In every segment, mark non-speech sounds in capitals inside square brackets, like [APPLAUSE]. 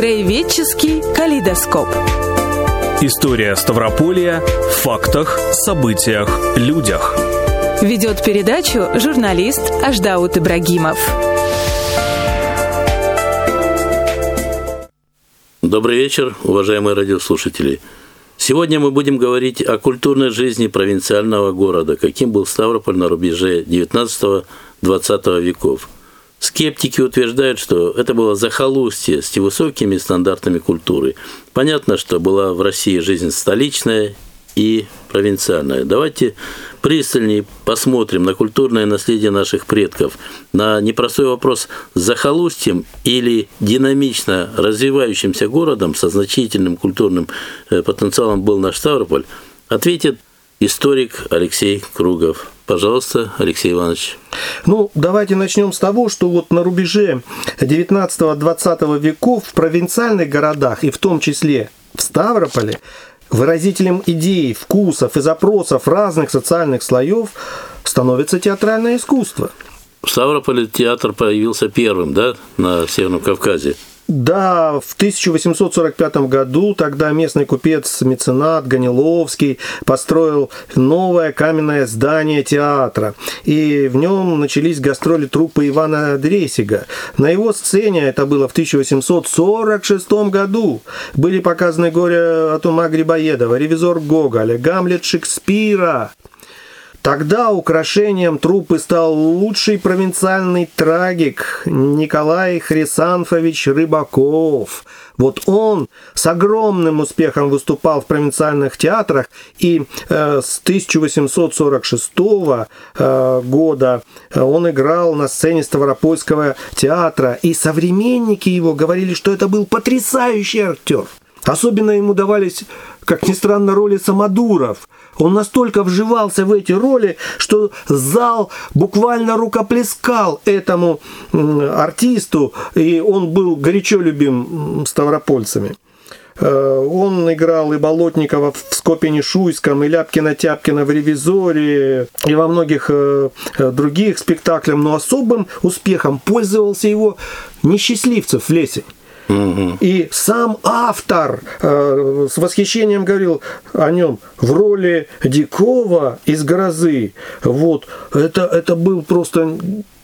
Краеведческий калейдоскоп. История Ставрополья в фактах, событиях, людях. Ведет передачу журналист Аждаут Ибрагимов. Добрый вечер, уважаемые радиослушатели. Сегодня мы будем говорить о культурной жизни провинциального города, каким был Ставрополь на рубеже 19-20 веков – Скептики утверждают, что это было захолустье с невысокими стандартами культуры. Понятно, что была в России жизнь столичная и провинциальная. Давайте пристальнее посмотрим на культурное наследие наших предков, на непростой вопрос с захолустьем или динамично развивающимся городом со значительным культурным э, потенциалом был наш Ставрополь, ответит историк Алексей Кругов. Пожалуйста, Алексей Иванович. Ну, давайте начнем с того, что вот на рубеже 19-20 веков в провинциальных городах, и в том числе в Ставрополе, выразителем идей, вкусов и запросов разных социальных слоев становится театральное искусство. В Ставрополе театр появился первым, да, на Северном Кавказе. Да, в 1845 году тогда местный купец-меценат Ганиловский построил новое каменное здание театра. И в нем начались гастроли труппы Ивана Дресига. На его сцене, это было в 1846 году, были показаны горе от ума Грибоедова, ревизор Гоголя, Гамлет Шекспира. Тогда украшением труппы стал лучший провинциальный трагик Николай Хрисанфович Рыбаков. Вот он с огромным успехом выступал в провинциальных театрах, и э, с 1846 э, года он играл на сцене Ставропольского театра, и современники его говорили, что это был потрясающий актер. Особенно ему давались, как ни странно, роли самодуров – он настолько вживался в эти роли, что зал буквально рукоплескал этому артисту, и он был горячо любим ставропольцами. Э, он играл и Болотникова в Скопине Шуйском, и Ляпкина-Тяпкина в «Ревизоре», и во многих э, э, других спектаклях, но особым успехом пользовался его «Несчастливцев» в лесе. И сам автор э, с восхищением говорил о нем в роли Дикова из «Грозы». Вот, это, это был просто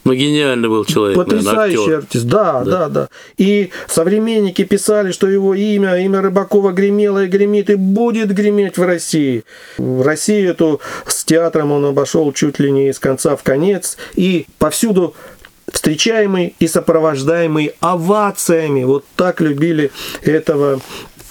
ну, гениальный был человек. Потрясающий наверное, артист, да, да, да, да. И современники писали, что его имя, имя Рыбакова гремело и гремит, и будет греметь в России. В России эту с театром он обошел чуть ли не из конца в конец, и повсюду встречаемый и сопровождаемый овациями. Вот так любили этого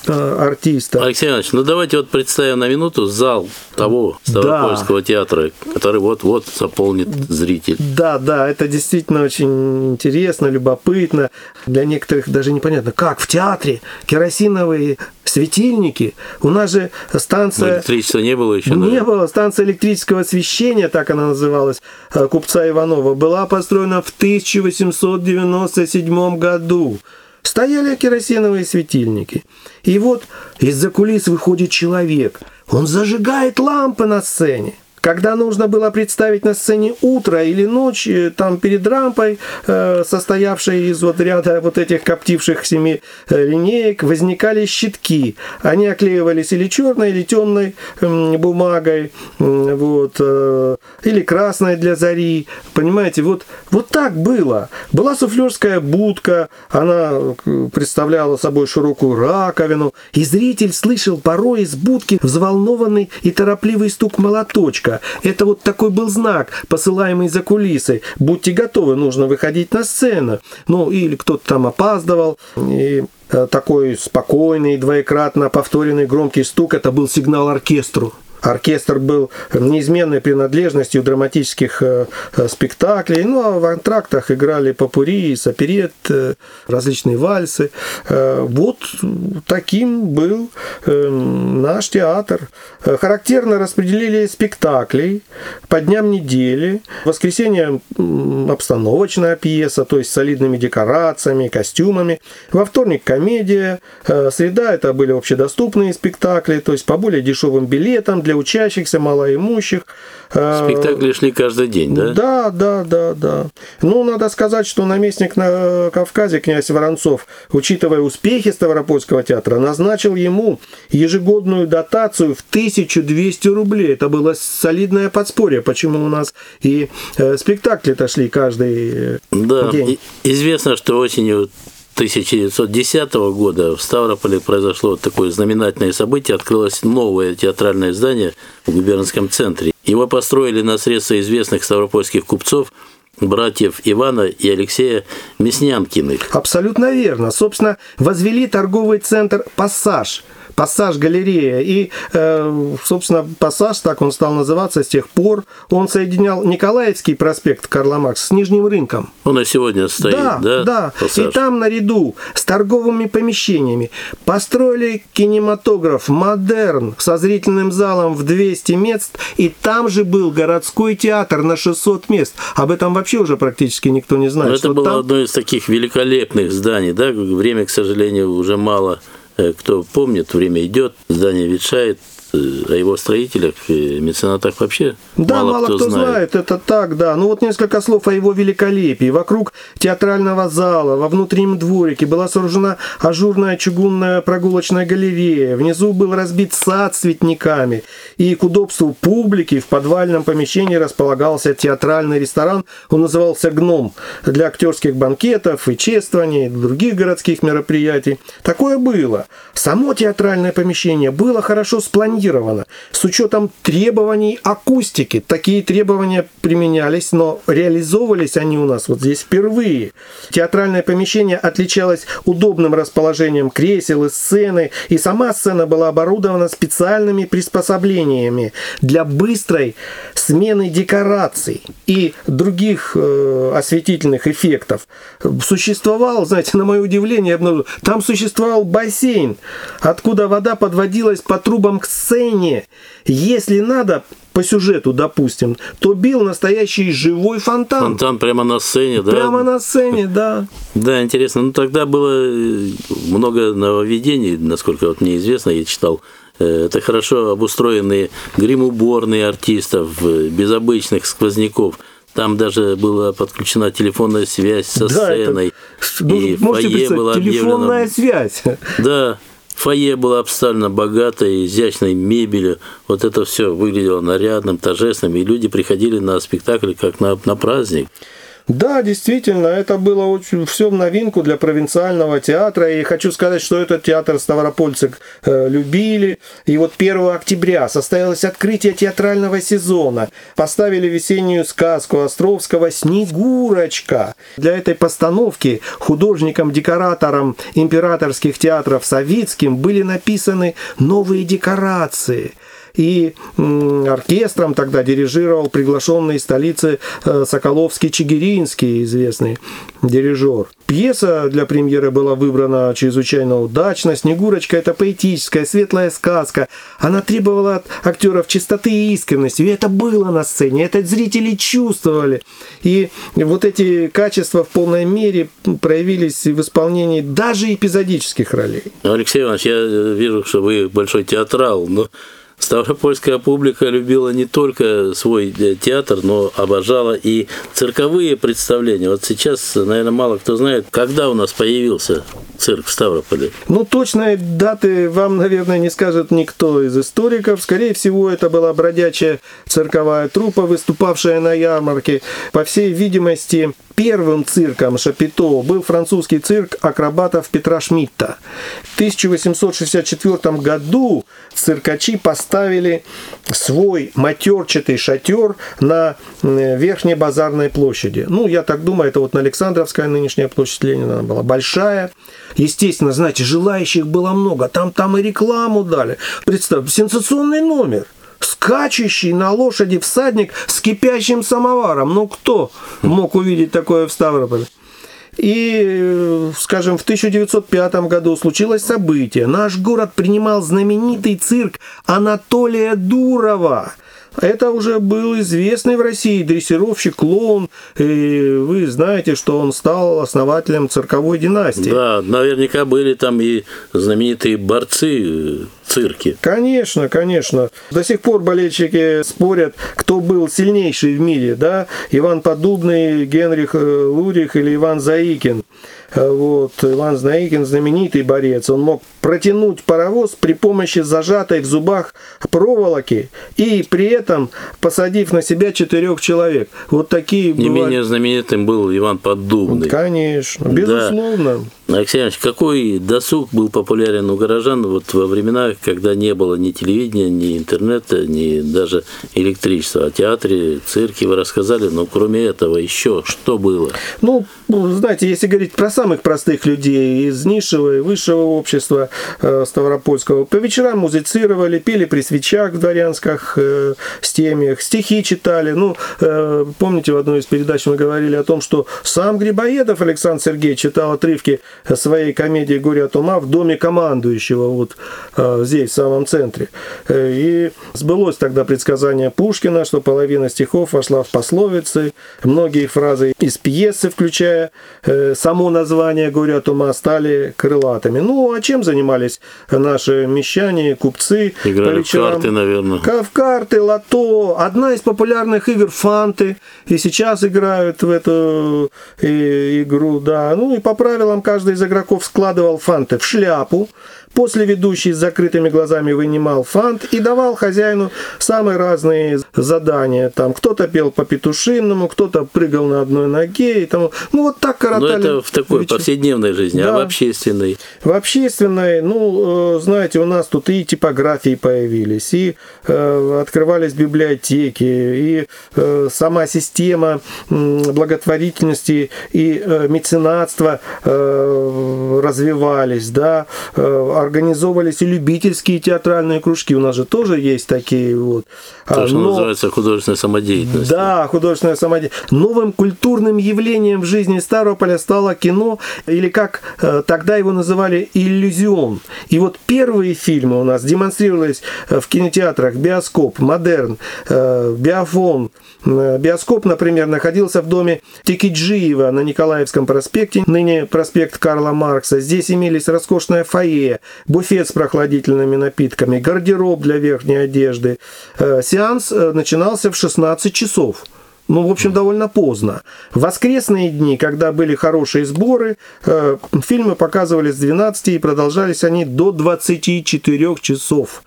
артиста. Алексей Иванович, ну давайте вот представим на минуту зал того Ставропольского да. театра, который вот-вот заполнит зритель. Да, да, это действительно очень интересно, любопытно. Для некоторых даже непонятно, как в театре керосиновые светильники. У нас же станция... Но электричества не было еще. Не было. Станция электрического освещения, так она называлась, э, купца Иванова, была построена в 1897 году. Стояли керосиновые светильники. И вот из-за кулис выходит человек. Он зажигает лампы на сцене. Когда нужно было представить на сцене утро или ночь, э, там перед рампой, э, состоявшей из вот ряда вот этих коптивших семи э, линеек, возникали щитки. Они оклеивались или черной, или темной бумагой, вот, или красной для зари. Понимаете, вот, вот так было. Была суфлерская будка, она представляла собой широкую раковину, и зритель слышал порой из будки взволнованный и торопливый стук молоточка. Это вот такой был знак, посылаемый за кулисой. Будьте готовы, нужно выходить на сцену. Ну, или кто-то там опаздывал, и э, такой спокойный, двоекратно повторенный громкий стук, это был сигнал оркестру. Оркестр был неизменной принадлежностью драматических э, э, спектаклей. Ну, а в антрактах играли попури, саперет, э, различные вальсы. Вот таким был наш театр. Характерно распределили спектаклей по дням недели. В воскресенье обстановочная пьеса, то есть с солидными декорациями, костюмами. Во вторник комедия. Среда это были общедоступные спектакли, то есть по более дешевым билетам для учащихся, малоимущих. Э, Спектакли шли каждый день, да? Да, да, да, да. Ну, надо сказать, что наместник на Кавказе, князь Воронцов, учитывая успехи Ставропольского театра, назначил ему ежегодную дотацию в 1200 рублей. Это было солидное подспорье, почему у нас и э, спектакли-то шли каждый э, да, день. Известно, что осенью 1910 года в Ставрополе произошло такое знаменательное событие. Открылось новое театральное здание в губернском центре. Его построили на средства известных ставропольских купцов братьев Ивана и Алексея Мяснянкиных. Абсолютно верно. Собственно, возвели торговый центр «Пассаж», пассаж галерея. И, э, собственно, пассаж, так он стал называться с тех пор, он соединял Николаевский проспект Карла Маркс с Нижним рынком. Он и сегодня стоит, да? Да, да. Пассаж. И там наряду с торговыми помещениями построили кинематограф «Модерн» со зрительным залом в 200 мест, и там же был городской театр на 600 мест. Об этом вообще уже практически никто не знает. Но это было там... одно из таких великолепных зданий, да? Время, к сожалению, уже мало кто помнит, время идет, здание ветшает, о его строителях меценатах вообще да, мало, мало кто, кто знает. знает. Это так, да. Ну вот несколько слов о его великолепии. Вокруг театрального зала, во внутреннем дворике была сооружена ажурная чугунная прогулочная галерея. Внизу был разбит сад с цветниками. И к удобству публики в подвальном помещении располагался театральный ресторан. Он назывался «Гном» для актерских банкетов и чествований, других городских мероприятий. Такое было. Само театральное помещение было хорошо спланировано зафиксировано. С учетом требований акустики. Такие требования применялись, но реализовывались они у нас вот здесь впервые. Театральное помещение отличалось удобным расположением кресел и сцены, и сама сцена была оборудована специальными приспособлениями для быстрой смены декораций и других э, осветительных эффектов. Существовал, знаете, на мое удивление, я обнаружил, там существовал бассейн, откуда вода подводилась по трубам к сцене, сцене. Если надо, по сюжету, допустим, то бил настоящий живой фонтан. Фонтан прямо на сцене, да? Прямо на сцене, [LAUGHS] да. Да, интересно. Ну, тогда было э, много нововведений, насколько вот мне известно, я читал. Э, это хорошо обустроенные грим-уборные артистов, э, без обычных сквозняков. Там даже была подключена телефонная связь со да, сценой. Это, ну, и фойе была телефонная объявлена... связь. Да, Фойе было обставлено богатой, изящной мебелью. Вот это все выглядело нарядным, торжественным, и люди приходили на спектакль как на, на праздник. Да, действительно, это было очень все в новинку для провинциального театра. И хочу сказать, что этот театр ставропольцы э, любили. И вот 1 октября состоялось открытие театрального сезона. Поставили весеннюю сказку Островского «Снегурочка». Для этой постановки художникам-декораторам императорских театров Савицким были написаны новые декорации – и оркестром тогда дирижировал приглашенный из столицы э, Соколовский-Чигиринский, известный дирижер. Пьеса для премьеры была выбрана чрезвычайно удачно. «Снегурочка» — это поэтическая, светлая сказка. Она требовала от актеров чистоты и искренности. И это было на сцене, это зрители чувствовали. И вот эти качества в полной мере проявились в исполнении даже эпизодических ролей. Алексей Иванович, я вижу, что вы большой театрал, но Ставропольская публика любила не только свой э, театр, но обожала и цирковые представления. Вот сейчас, наверное, мало кто знает, когда у нас появился цирк в Ставрополе. Ну, точной даты вам, наверное, не скажет никто из историков. Скорее всего, это была бродячая цирковая труппа, выступавшая на ярмарке. По всей видимости, первым цирком Шапито был французский цирк акробатов Петра Шмидта. В 1864 году циркачи поставили свой матерчатый шатер на Верхней Базарной площади. Ну, я так думаю, это вот на Александровская нынешняя площадь Ленина была большая. Естественно, знаете, желающих было много. Там, там и рекламу дали. Представь, сенсационный номер скачущий на лошади всадник с кипящим самоваром. Ну, кто мог увидеть такое в Ставрополе? И, скажем, в 1905 году случилось событие. Наш город принимал знаменитый цирк Анатолия Дурова – это уже был известный в России дрессировщик, клоун. И вы знаете, что он стал основателем цирковой династии. Да, наверняка были там и знаменитые борцы э, цирки. Конечно, конечно. До сих пор болельщики спорят, кто был сильнейший в мире, да? Иван Подубный, Генрих э, Лурих или Иван Заикин. Э, вот, Иван Знаикин знаменитый борец. Он мог протянуть паровоз при помощи зажатой в зубах проволоки и при этом посадив на себя четырех человек. Вот такие Не бывают... менее знаменитым был Иван Поддубный. Конечно, безусловно. Да. Алексей Иванович, какой досуг был популярен у горожан вот во времена, когда не было ни телевидения, ни интернета, ни даже электричества? О театре, цирке вы рассказали, но кроме этого еще что было? Ну, знаете, если говорить про самых простых людей из низшего и высшего общества э, Ставропольского, по вечерам музицировали, пели при свечах в дворянских э, стемьях, стихи читали. Ну, э, помните, в одной из передач мы говорили о том, что сам Грибоедов Александр Сергеевич читал отрывки своей комедии «Горе от ума» в доме командующего, вот э, здесь, в самом центре. Э, и сбылось тогда предсказание Пушкина, что половина стихов вошла в пословицы, многие фразы из пьесы, включая э, само название «Горе от ума», стали крылатыми. Ну, а чем занимались наши мещане, купцы? Играли в карты, наверное. В карты, лото. Одна из популярных игр «Фанты». И сейчас играют в эту игру, да. Ну, и по правилам каждый из игроков складывал фанты в шляпу, После ведущий с закрытыми глазами вынимал фант и давал хозяину самые разные задания. Там кто-то пел по петушинному, кто-то прыгал на одной ноге. И тому. Ну, вот так коротали. Но это в такой вечер. повседневной жизни, да. а в общественной? В общественной, ну, э, знаете, у нас тут и типографии появились, и э, открывались библиотеки, и э, сама система благотворительности и э, меценатства э, развивались, да, э, организовывались и любительские театральные кружки. У нас же тоже есть такие вот. То, а, Но... называется художественная самодеятельность. Да, художественная самодеятельность. Новым культурным явлением в жизни Ставрополя стало кино, или как э, тогда его называли, иллюзион. И вот первые фильмы у нас демонстрировались э, в кинотеатрах «Биоскоп», «Модерн», э, «Биофон». Биоскоп, например, находился в доме Тикиджиева на Николаевском проспекте, ныне проспект Карла Маркса. Здесь имелись роскошное фойе, буфет с прохладительными напитками, гардероб для верхней одежды. Сеанс начинался в 16 часов. Ну, в общем, довольно поздно. В воскресные дни, когда были хорошие сборы, э, фильмы показывались с 12 и продолжались они до 24 часов.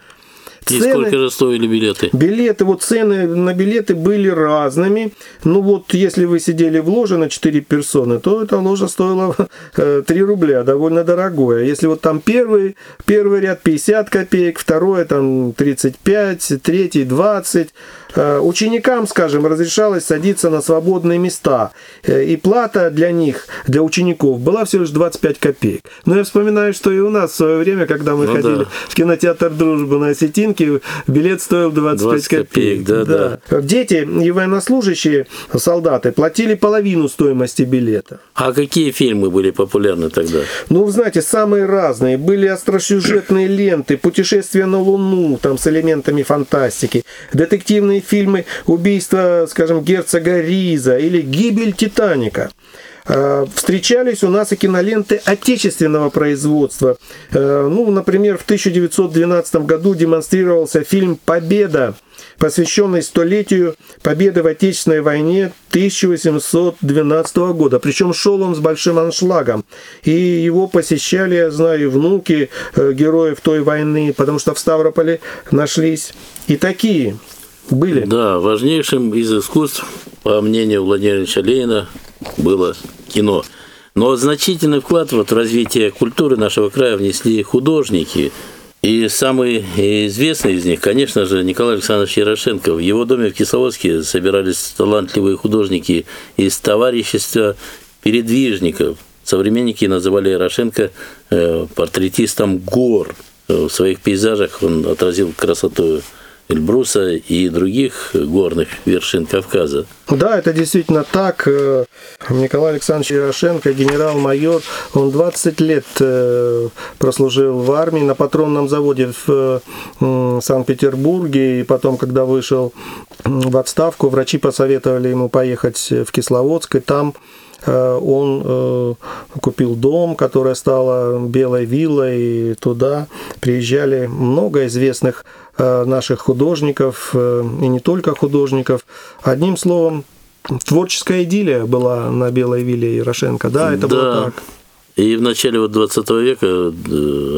И сколько же стоили билеты? Билеты, вот цены на билеты были разными. Ну вот, если вы сидели в ложе на 4 персоны, то эта ложа стоила 3 э, рубля, довольно дорогое. Если вот там первый, первый ряд 50 копеек, второй там 35, третий 20, Э, ученикам, скажем, разрешалось садиться на свободные места, э, и плата для них, для учеников, была всего лишь 25 копеек. Но я вспоминаю, что и у нас в свое время, когда мы ну, ходили да. в кинотеатр «Дружба» на Осетинке, билет стоил 25 20 копеек. копеек да, да. Да. Дети и военнослужащие, солдаты, платили половину стоимости билета. А какие фильмы были популярны тогда? Ну, вы знаете, самые разные. Были остросюжетные ленты, путешествия на Луну, там с элементами фантастики, детективные популярные фильмы «Убийство, скажем, герцога Риза» или «Гибель Титаника». А, встречались у нас и киноленты отечественного производства. А, ну, например, в 1912 году демонстрировался фильм «Победа», посвященный столетию победы в Отечественной войне 1812 года. Причем шел он с большим аншлагом. И его посещали, я знаю, внуки э, героев той войны, потому что в Ставрополе нашлись и такие были. Да, важнейшим из искусств, по мнению Владимира Ильича Ленина, было кино. Но значительный вклад в развитие культуры нашего края внесли художники. И самый известный из них, конечно же, Николай Александрович Ярошенко. В его доме в Кисловодске собирались талантливые художники из товарищества передвижников. Современники называли Ярошенко э, портретистом гор. В своих пейзажах он отразил красоту Эльбруса и других горных вершин Кавказа. Да, это действительно так. Э, Николай Александрович Ярошенко, генерал-майор, он 20 лет э, прослужил в армии на патронном заводе в Санкт-Петербурге, и потом, когда вышел в отставку, врачи посоветовали ему поехать в Кисловодск, и там Э, он э, купил дом, которое стало белой виллой, и туда приезжали много известных э, наших художников, и не только художников. Одним словом, творческая идиллия была на Белой вилле Ярошенко, да, это да. было так. И в начале вот 20 века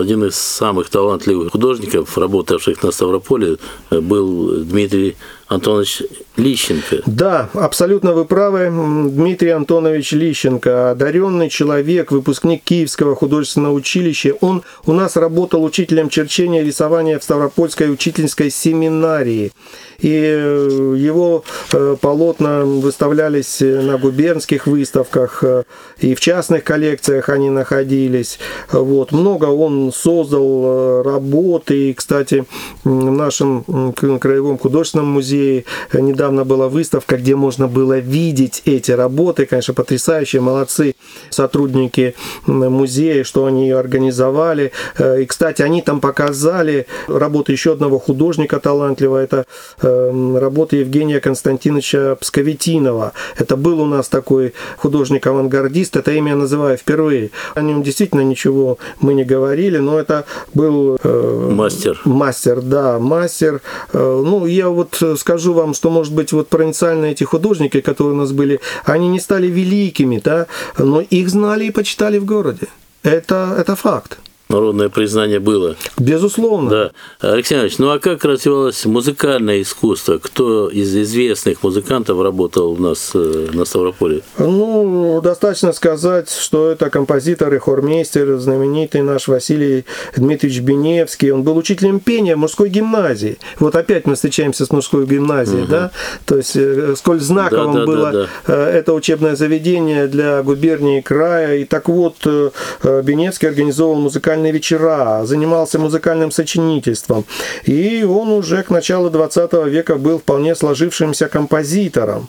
один из самых талантливых художников, работавших на Ставрополе, был Дмитрий Антонович Лищенко. Да, абсолютно вы правы. Дмитрий Антонович Лищенко, одаренный человек, выпускник Киевского художественного училища. Он у нас работал учителем черчения и рисования в Ставропольской учительской семинарии. И э, его э, полотна выставлялись на губернских выставках, э, и в частных коллекциях они находились. Вот. Много он создал работы. И, кстати, в нашем краевом художественном музее музее недавно была выставка, где можно было видеть эти работы. Конечно, потрясающие, молодцы сотрудники музея, что они ее организовали. Э, и, кстати, они там показали работу еще одного художника талантливого. Это эм, работа Евгения Константиновича Псковитинова. Это был у нас такой художник-авангардист. Это имя я называю впервые. О нем действительно ничего мы не говорили, но это был... Э, мастер. Мастер, да, мастер. Э, ну, я вот скажу скажу вам, что, может быть, вот провинциальные эти художники, которые у нас были, они не стали великими, да, но их знали и почитали в городе. Это, это факт народное признание было. Безусловно. Да. Алексей Иванович, ну а как развивалось музыкальное искусство? Кто из известных музыкантов работал у нас э, на Ставрополе? Ну, достаточно сказать, что это композитор и хормейстер, знаменитый наш Василий Дмитриевич Беневский. Он был учителем пения в мужской гимназии. Вот опять мы встречаемся с мужской гимназией, угу. да? То есть, э, сколь знаковым да, да, было да, да. это учебное заведение для губернии и края. И так вот, э, Беневский организовал музыкальный музыкальные вечера, занимался музыкальным сочинительством. И он уже к началу 20 века был вполне сложившимся композитором.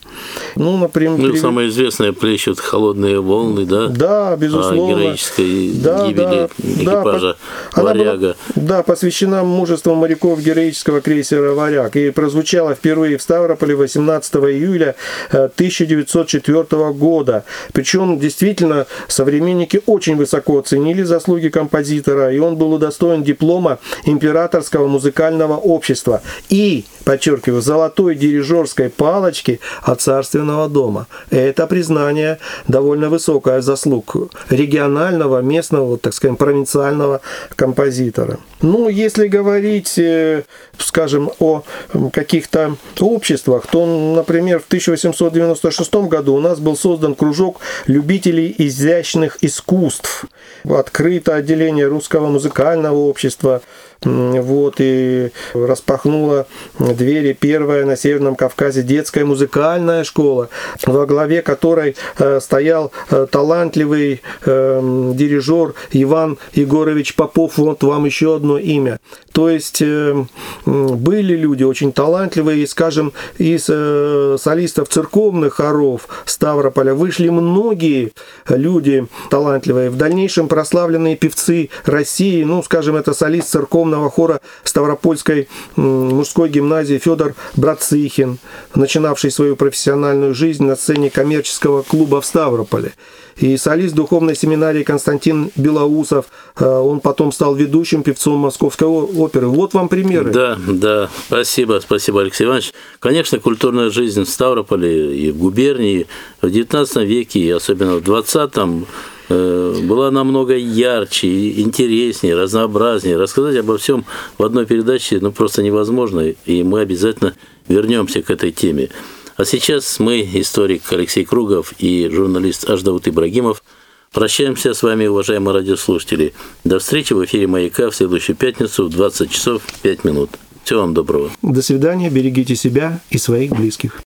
Ну, например... Ну, самое известное плещут «Холодные волны», да? Да, безусловно. О героической да, гибели да, экипажа да, «Варяга». Была, да, посвящена мужеству моряков героического крейсера «Варяг». И прозвучала впервые в Ставрополе 18 июля 1904 э, года. Причем, действительно, современники очень высоко оценили заслуги композитора композитора, и он был удостоен диплома Императорского музыкального общества и, подчеркиваю, золотой дирижерской палочки от Царственного дома. Это признание довольно высокая заслуг регионального, местного, так скажем, провинциального композитора. Ну, если говорить, э, скажем, о каких-то обществах, то, например, в 1896 году у нас был создан кружок любителей изящных искусств. Открыто отделение русского музыкального общества, вот, и распахнула двери первая на Северном Кавказе детская музыкальная школа, во главе которой э, стоял э, талантливый э, дирижер Иван Егорович Попов, вот вам еще одно имя. То есть были люди очень талантливые, и, скажем, из солистов церковных хоров Ставрополя вышли многие люди талантливые, в дальнейшем прославленные певцы России, ну, скажем, это солист церковных церковного хора Ставропольской мужской гимназии Федор Брацихин, начинавший свою профессиональную жизнь на сцене коммерческого клуба в Ставрополе. И солист духовной семинарии Константин Белоусов, э, он потом стал ведущим певцом Московской оперы. Вот вам примеры. Да, да, спасибо, спасибо, Алексей Иванович. Конечно, культурная жизнь в Ставрополе и в губернии в XIX веке, и особенно в XX была намного ярче, интереснее, разнообразнее. Рассказать обо всем в одной передаче ну, просто невозможно, и мы обязательно вернемся к этой теме. А сейчас мы, историк Алексей Кругов и журналист Аждаут Ибрагимов, прощаемся с вами, уважаемые радиослушатели. До встречи в эфире «Маяка» в следующую пятницу в 20 часов 5 минут. Всего вам доброго. До свидания, берегите себя и своих близких.